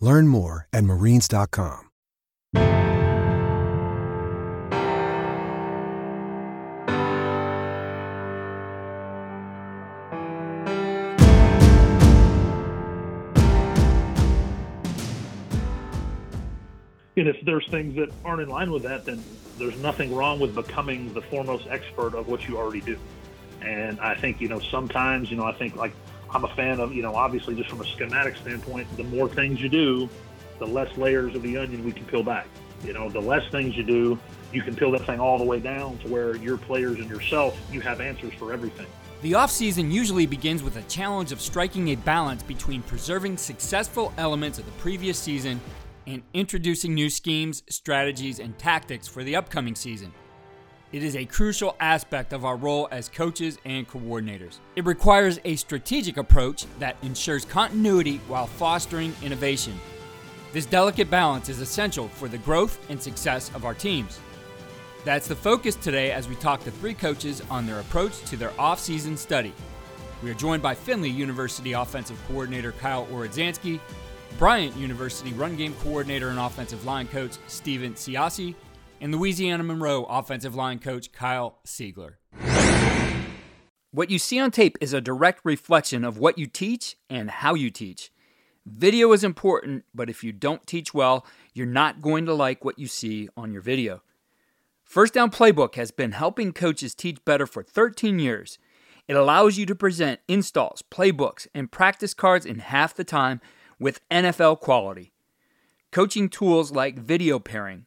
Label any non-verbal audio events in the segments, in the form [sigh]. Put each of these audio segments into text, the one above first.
Learn more at marines.com. And if there's things that aren't in line with that, then there's nothing wrong with becoming the foremost expert of what you already do. And I think, you know, sometimes, you know, I think like I'm a fan of, you know, obviously just from a schematic standpoint, the more things you do, the less layers of the onion we can peel back. You know, the less things you do, you can peel that thing all the way down to where your players and yourself, you have answers for everything. The offseason usually begins with a challenge of striking a balance between preserving successful elements of the previous season and introducing new schemes, strategies, and tactics for the upcoming season. It is a crucial aspect of our role as coaches and coordinators. It requires a strategic approach that ensures continuity while fostering innovation. This delicate balance is essential for the growth and success of our teams. That's the focus today as we talk to three coaches on their approach to their off-season study. We are joined by Findlay University offensive coordinator Kyle Ohradzansky, Bryant University run game coordinator and offensive line coach Steven Ciocci, and Louisiana Monroe offensive line coach Kyle Segler. What you see on tape is a direct reflection of what you teach and how you teach. Video is important, but if you don't teach well, you're not going to like what you see on your video. First Down Playbook has been helping coaches teach better for 13 years. It allows you to present installs, playbooks, and practice cards in half the time with NFL quality. Coaching tools like video pairing,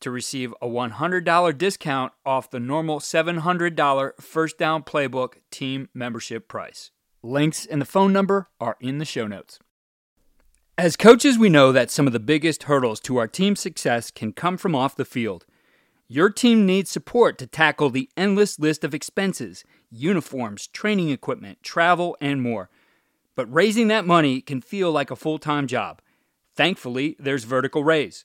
to receive a $100 discount off the normal $700 First Down Playbook team membership price. Links and the phone number are in the show notes. As coaches, we know that some of the biggest hurdles to our team's success can come from off the field. Your team needs support to tackle the endless list of expenses uniforms, training equipment, travel, and more. But raising that money can feel like a full time job. Thankfully, there's Vertical Raise.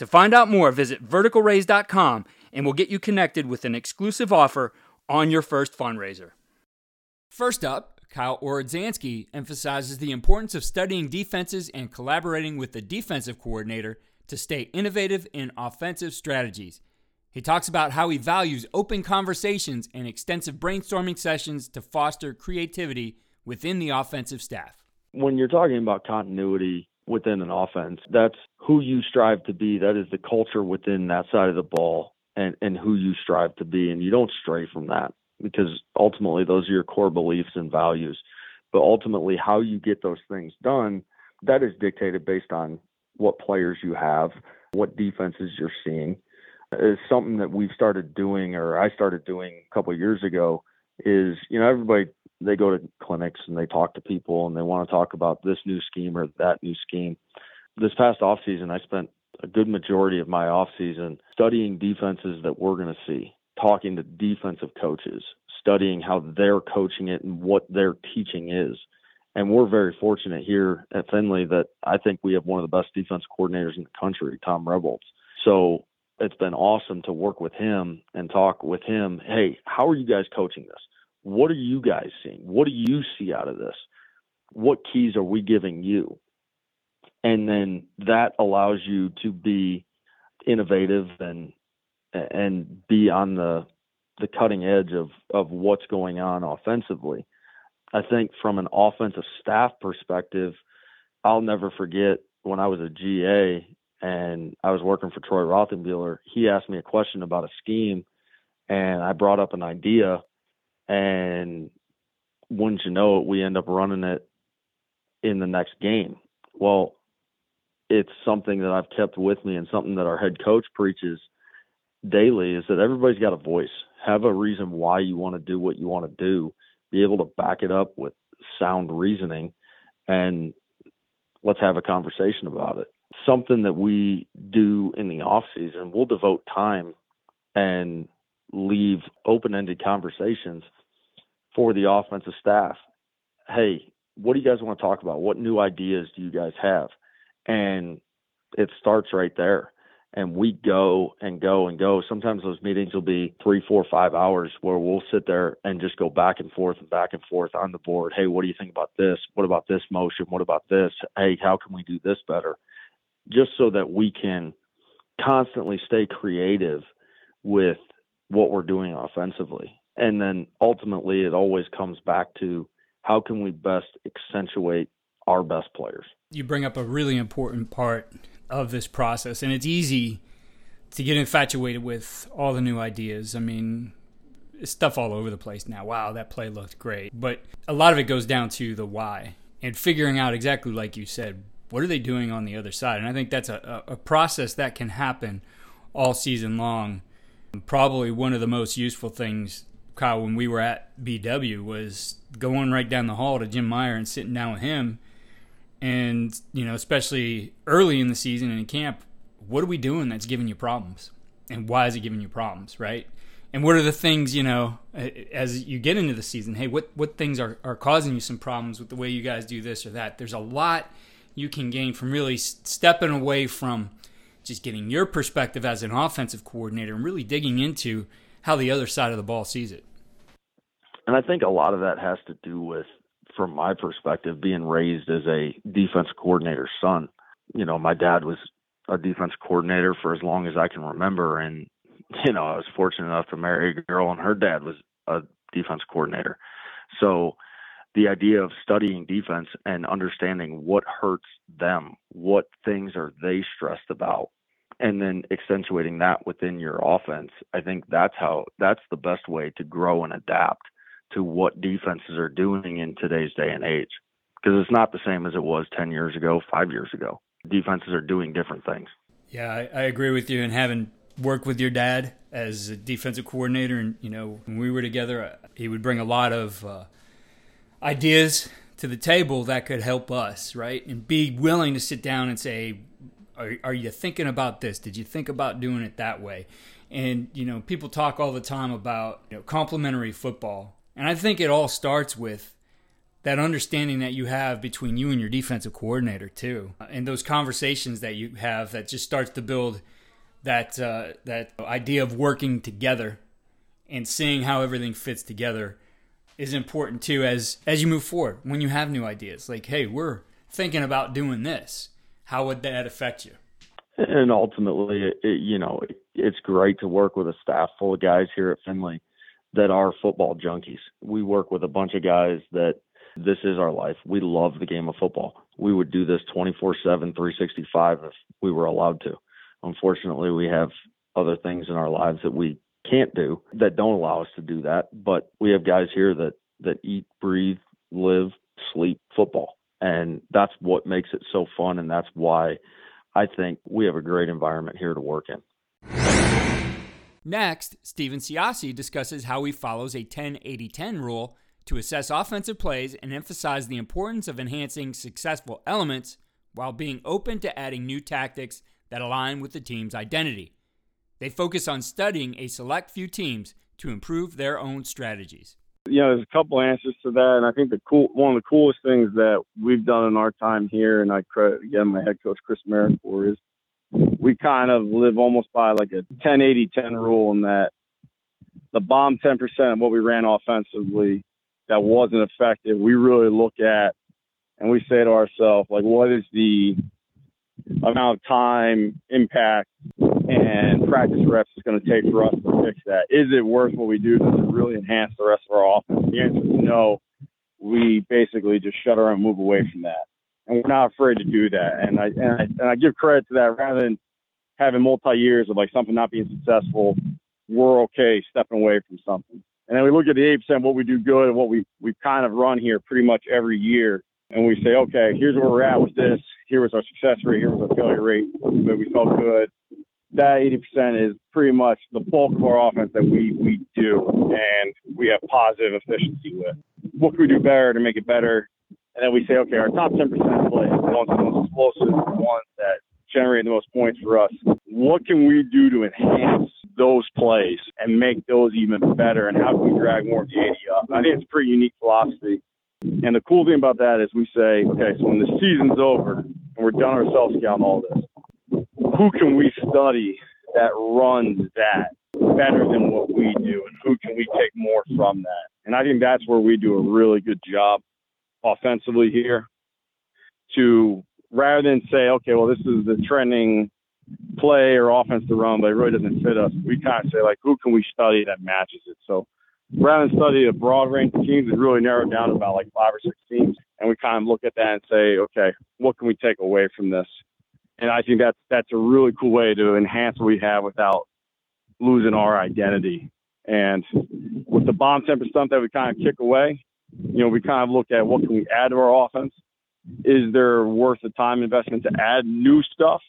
To find out more, visit verticalraise.com and we'll get you connected with an exclusive offer on your first fundraiser. First up, Kyle Ohradzansky emphasizes the importance of studying defenses and collaborating with the defensive coordinator to stay innovative in offensive strategies. He talks about how he values open conversations and extensive brainstorming sessions to foster creativity within the offensive staff. When you're talking about continuity within an offense. That's who you strive to be. That is the culture within that side of the ball and, and who you strive to be. And you don't stray from that because ultimately those are your core beliefs and values. But ultimately, how you get those things done, that is dictated based on what players you have, what defenses you're seeing, is something that we've started doing, or I started doing a couple years ago. Is you know everybody they go to clinics and they talk to people and they want to talk about this new scheme or that new scheme. This past off season, I spent a good majority of my off season studying defenses that we're going to see, talking to defensive coaches, studying how they're coaching it and what their teaching is. And we're very fortunate here at Findlay that I think we have one of the best defense coordinators in the country, Tom Rebholz. So it's been awesome to work with him and talk with him. Hey, how are you guys coaching this? What are you guys seeing? What do you see out of this? What keys are we giving you? And then that allows you to be innovative and and be on the the cutting edge of of what's going on offensively. I think from an offensive staff perspective, I'll never forget when I was a GA and I was working for Troy Rothenbuehler. He asked me a question about a scheme, and I brought up an idea, and wouldn't you know it, we end up running it in the next game. Well, it's something that I've kept with me and something that our head coach preaches daily is that everybody's got a voice. Have a reason why you want to do what you want to do. Be able to back it up with sound reasoning and let's have a conversation about it. Something that we do in the off season, we'll devote time and leave open-ended conversations for the offensive staff. Hey, what do you guys want to talk about? What new ideas do you guys have? And it starts right there. And we go and go and go. Sometimes those meetings will be three, four, five hours where we'll sit there and just go back and forth and back and forth on the board. Hey, what do you think about this? What about this motion? What about this? Hey, how can we do this better? Just so that we can constantly stay creative with what we're doing offensively. And then ultimately, it always comes back to how can we best accentuate our best players. You bring up a really important part of this process, and it's easy to get infatuated with all the new ideas. I mean, stuff all over the place now. Wow, that play looked great. But a lot of it goes down to the why and figuring out exactly like you said, what are they doing on the other side? And I think that's a, a process that can happen all season long. Probably one of the most useful things Kyle, when we were at BW, was going right down the hall to Jim Meyer and sitting down with him. And, you know, especially early in the season and in camp, what are we doing that's giving you problems? And why is it giving you problems, right? And what are the things, you know, as you get into the season, hey, what, what things are, are causing you some problems with the way you guys do this or that? There's a lot you can gain from really stepping away from just getting your perspective as an offensive coordinator and really digging into how the other side of the ball sees it. And I think a lot of that has to do with, from my perspective, being raised as a defense coordinator's son. You know, my dad was a defense coordinator for as long as I can remember. And, you know, I was fortunate enough to marry a girl, and her dad was a defense coordinator. So the idea of studying defense and understanding what hurts them, what things are they stressed about, and then accentuating that within your offense, I think that's how that's the best way to grow and adapt to what defenses are doing in today's day and age because it's not the same as it was 10 years ago, five years ago. Defenses are doing different things. Yeah, I, I agree with you. And having worked with your dad as a defensive coordinator, and, you know, when we were together, uh, he would bring a lot of uh, ideas to the table that could help us, right? And be willing to sit down and say, are, are you thinking about this? Did you think about doing it that way? And, you know, people talk all the time about you know, complementary football and I think it all starts with that understanding that you have between you and your defensive coordinator too, and those conversations that you have that just starts to build that uh, that idea of working together and seeing how everything fits together is important too as as you move forward when you have new ideas like hey we're thinking about doing this how would that affect you and ultimately it, you know it's great to work with a staff full of guys here at Findlay that are football junkies. We work with a bunch of guys that this is our life. We love the game of football. We would do this 24 7, 365 if we were allowed to. Unfortunately, we have other things in our lives that we can't do that don't allow us to do that. But we have guys here that, that eat, breathe, live, sleep football. And that's what makes it so fun. And that's why I think we have a great environment here to work in. Next, Steven Ciocci discusses how he follows a 10 80 10 rule to assess offensive plays and emphasize the importance of enhancing successful elements while being open to adding new tactics that align with the team's identity. They focus on studying a select few teams to improve their own strategies. You know, there's a couple answers to that, and I think the cool one of the coolest things that we've done in our time here, and I credit again my head coach Chris Merritt for, is we kind of live almost by like a 10 80 10 rule in that the bomb 10% of what we ran offensively that wasn't effective, we really look at and we say to ourselves, like, what is the amount of time, impact, and practice reps it's going to take for us to fix that? Is it worth what we do? It really enhance the rest of our offense? The answer is no. We basically just shut around and move away from that and we're not afraid to do that. And I and I, and I give credit to that rather than having multi years of like something not being successful. We're okay stepping away from something. And then we look at the eight percent, what we do good and what we we kind of run here pretty much every year. And we say, okay, here's where we're at with this. Here was our success rate. Here was our failure rate. But we felt good. That 80% is pretty much the bulk of our offense that we, we do and we have positive efficiency with. What can we do better to make it better? and then we say, okay, our top 10% plays, the ones the most explosive, the ones that generate the most points for us. What can we do to enhance those plays and make those even better? And how can we drag more of the 80 up? I think it's a pretty unique philosophy. And the cool thing about that is we say, okay, so when the season's over and we're done our self scouting all this, who can we study that runs that better than what we do? And who can we take more from that? And I think that's where we do a really good job offensively here to rather than say, okay, well, this is the trending play or offense to run, but it really doesn't fit us. We kind of say, like, who can we study that matches it? So rather than study a broad range of teams, it really narrowed down about like five or six teams. And we kind of look at that and say, okay, what can we take away from this? And I think that's that's a really cool way to enhance what we have without losing our identity. And with the bomb temper stuff that we kind of kick away, you know, we kind of look at what can we add to our offense. Is there worth the time investment to add new stuff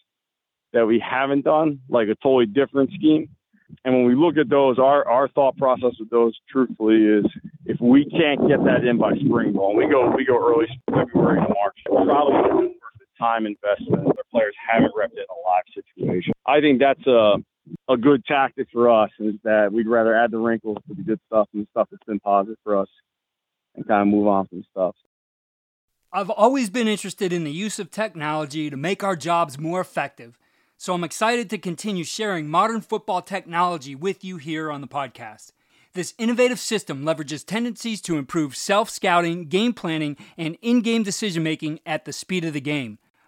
that we haven't done, like a totally different scheme? And when we look at those, our, our thought process with those, truthfully, is if we can't get that in by spring ball, we go we go early February March, probably time investment. Our players haven't repped it in a live situation. I think that's a a good tactic for us is that we'd rather add the wrinkles to the good stuff and the stuff that's been positive for us and kind of move on from stuff. I've always been interested in the use of technology to make our jobs more effective, so I'm excited to continue sharing modern football technology with you here on the podcast. This innovative system leverages tendencies to improve self scouting, game planning, and in game decision making at the speed of the game.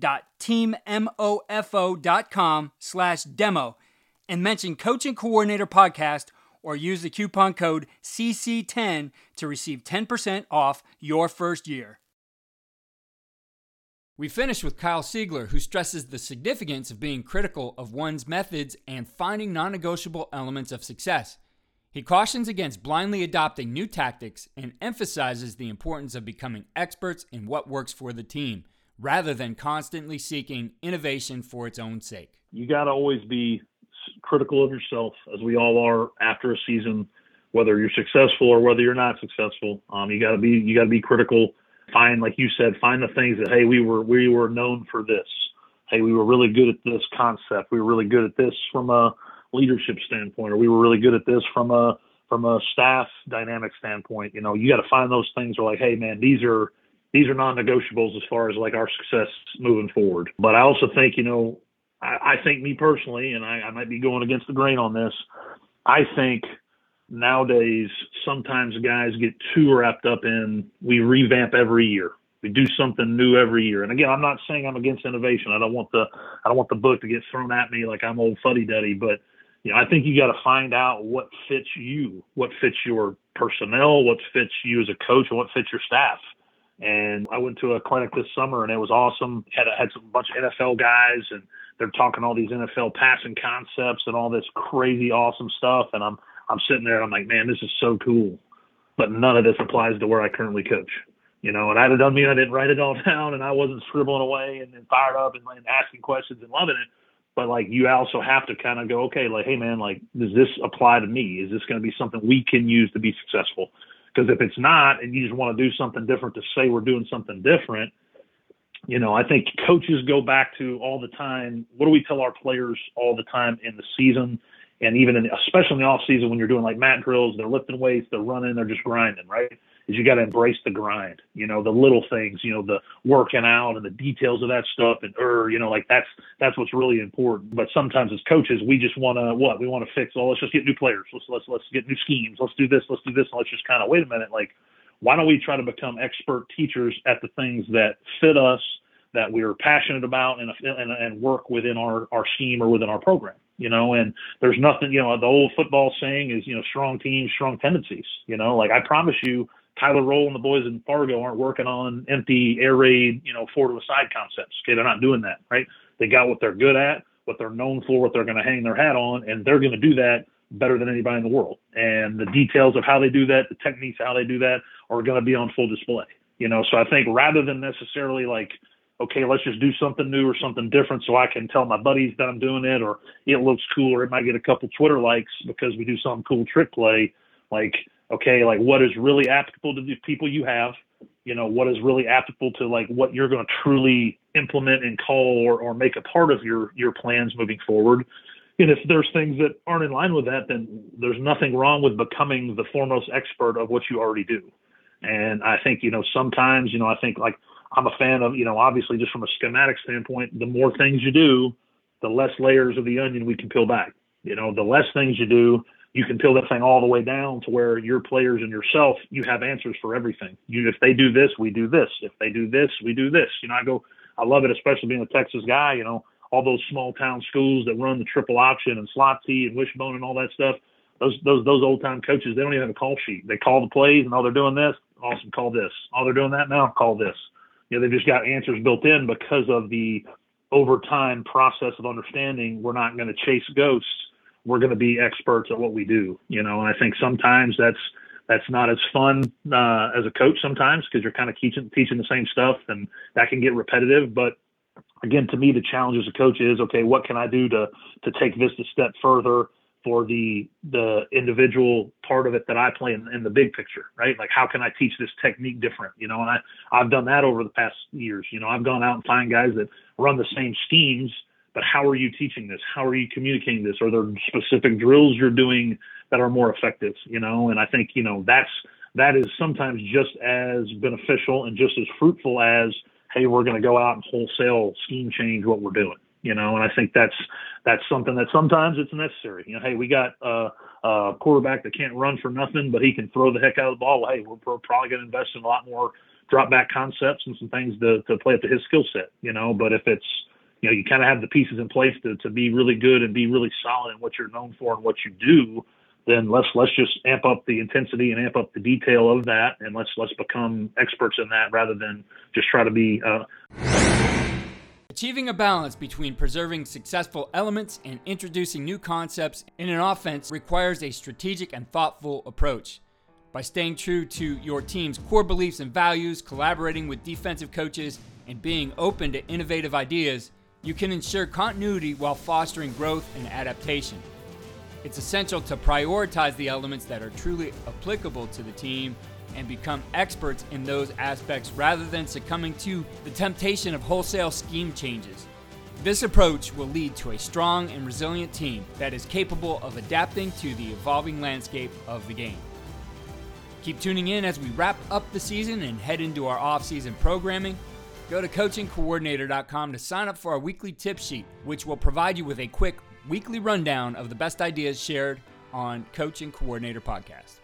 www.teammofo.com slash demo and mention Coach and Coordinator Podcast or use the coupon code CC10 to receive 10% off your first year. We finish with Kyle Segler, who stresses the significance of being critical of one's methods and finding non negotiable elements of success. He cautions against blindly adopting new tactics and emphasizes the importance of becoming experts in what works for the team rather than constantly seeking innovation for its own sake. You got to always be critical of yourself, as we all are after a season, whether you're successful or whether you're not successful. Um, you got to be you got to be critical. Find, like you said, find the things that hey, we were we were known for this. Hey, we were really good at this concept. We were really good at this from a leadership standpoint, or we were really good at this from a from a staff dynamic standpoint. You know, you got to find those things. Are like, hey, man, these are these are non-negotiables as far as like our success moving forward. But I also think, you know, I, I think me personally, and I, I might be going against the grain on this. I think nowadays sometimes guys get too wrapped up in we revamp every year. We do something new every year. And again, I'm not saying I'm against innovation. I don't want the I don't want the book to get thrown at me like I'm old fuddy duddy, but you know, I think you got to find out what fits you, what fits your personnel, what fits you as a coach, and what fits your staff. And I went to a clinic this summer, and it was awesome. Had had some bunch of NFL guys, and they're talking all these NFL passing concepts and all this crazy awesome stuff. And I'm I'm sitting there, and I'm like, man, this is so cool. But none of this applies to where I currently coach. You know, and I'd have done me, I didn't write it all [laughs] down, and I wasn't scribbling away and, and fired up and, and asking questions and loving it but like you also have to kind of go okay like hey man like does this apply to me is this going to be something we can use to be successful because if it's not and you just want to do something different to say we're doing something different you know i think coaches go back to all the time what do we tell our players all the time in the season? And even in especially in the off season when you're doing like mat drills they're lifting weights they're running they're just grinding right is you got to embrace the grind. You know, the little things. You know, the working out and the details of that stuff, and er, you know, like that's that's what's really important. But sometimes as coaches, we just want to what we want to fix. Oh, let's just get new players. Let's let's let's get new schemes. Let's do this. Let's do this. And let's just kind of wait a minute. Like, why don't we try to become expert teachers at the things that fit us, that we're passionate about, and and, and work within our our scheme or within our program you know, and there's nothing, you know, the old football saying is, you know, strong teams, strong tendencies, you know, like I promise you, Tyler Roehl and the boys in Fargo aren't working on empty air raid, you know, four to a side concepts. Okay, they're not doing that, right? They got what they're good at, what they're known for, what they're going to hang their hat on, and they're going to do that better than anybody in the world. And the details of how they do that, the techniques how they do that, are going to be on full display. You know, so I think rather than necessarily like, okay, let's just do something new or something different so I can tell my buddies that I'm doing it, or it looks cool, or it might get a couple Twitter likes because we do some cool trick play. Like okay, like what is really applicable to the people you have, you know, what is really applicable to like what you're going to truly implement and call or, or make a part of your, your plans moving forward. And if there's things that aren't in line with that, then there's nothing wrong with becoming the foremost expert of what you already do. And I think, you know, sometimes, you know, I think like I'm a fan of, you know, obviously just from a schematic standpoint, the more things you do, the less layers of the onion we can peel back. You know, the less things you do, you can peel that thing all the way down to where your players and yourself, you have answers for everything. You, if they do this, we do this. If they do this, we do this. You know, I go, I love it, especially being a Texas guy. You know, all those small town schools that run the triple option and slot T and wishbone and all that stuff. Those those those old time coaches, they don't even have a call sheet. They call the plays and all they're doing this. Awesome, call this. All they're doing that now, call this. You know, they've just got answers built in because of the over time process of understanding. We're not going to chase ghosts we're going to be experts at what we do, you know. And I think sometimes that's that's not as fun uh, as a coach sometimes because you're kind of teaching teaching the same stuff, and that can get repetitive. But again, to me, the challenge as a coach is okay, what can I do to to take this a step further for the the individual part of it that I play in, in the big picture, right? Like how can I teach this technique different, you know? And I I've done that over the past years. You know, I've gone out and find guys that run the same schemes but how are you teaching this? How are you communicating this? Are there specific drills you're doing that are more effective? You know, and I think you know that's that is sometimes just as beneficial and just as fruitful as hey, we're going to go out and wholesale scheme change what we're doing. You know, and I think that's that's something that sometimes it's necessary. You know, hey, we got uh, a quarterback that can't run for nothing, but he can throw the heck out of the ball. Hey, we're probably going to invest in a lot more drop back concepts and some things to to play up to his skill set. You know, but if it's you know, you kind of have the pieces in place to, to be really good and be really solid in what you're known for and what you do, then let's let's just amp up the intensity and amp up the detail of that, and let's let's become experts in that rather than just try to be. Uh... Achieving a balance between preserving successful elements and introducing new concepts in an offense requires a strategic and thoughtful approach. By staying true to your team's core beliefs and values, collaborating with defensive coaches, and being open to innovative ideas, you can ensure continuity while fostering growth and adaptation. It's essential to prioritize the elements that are truly applicable to the team and become experts in those aspects rather than succumbing to the temptation of wholesale scheme changes. This approach will lead to a strong and resilient team that is capable of adapting to the evolving landscape of the game. Keep tuning in as we wrap up the season and head into our off-season programming. Go to coachandcoordinator.com to sign up for our weekly tip sheet, which will provide you with a quick weekly rundown of the best ideas shared on Coach and Coordinator Podcast.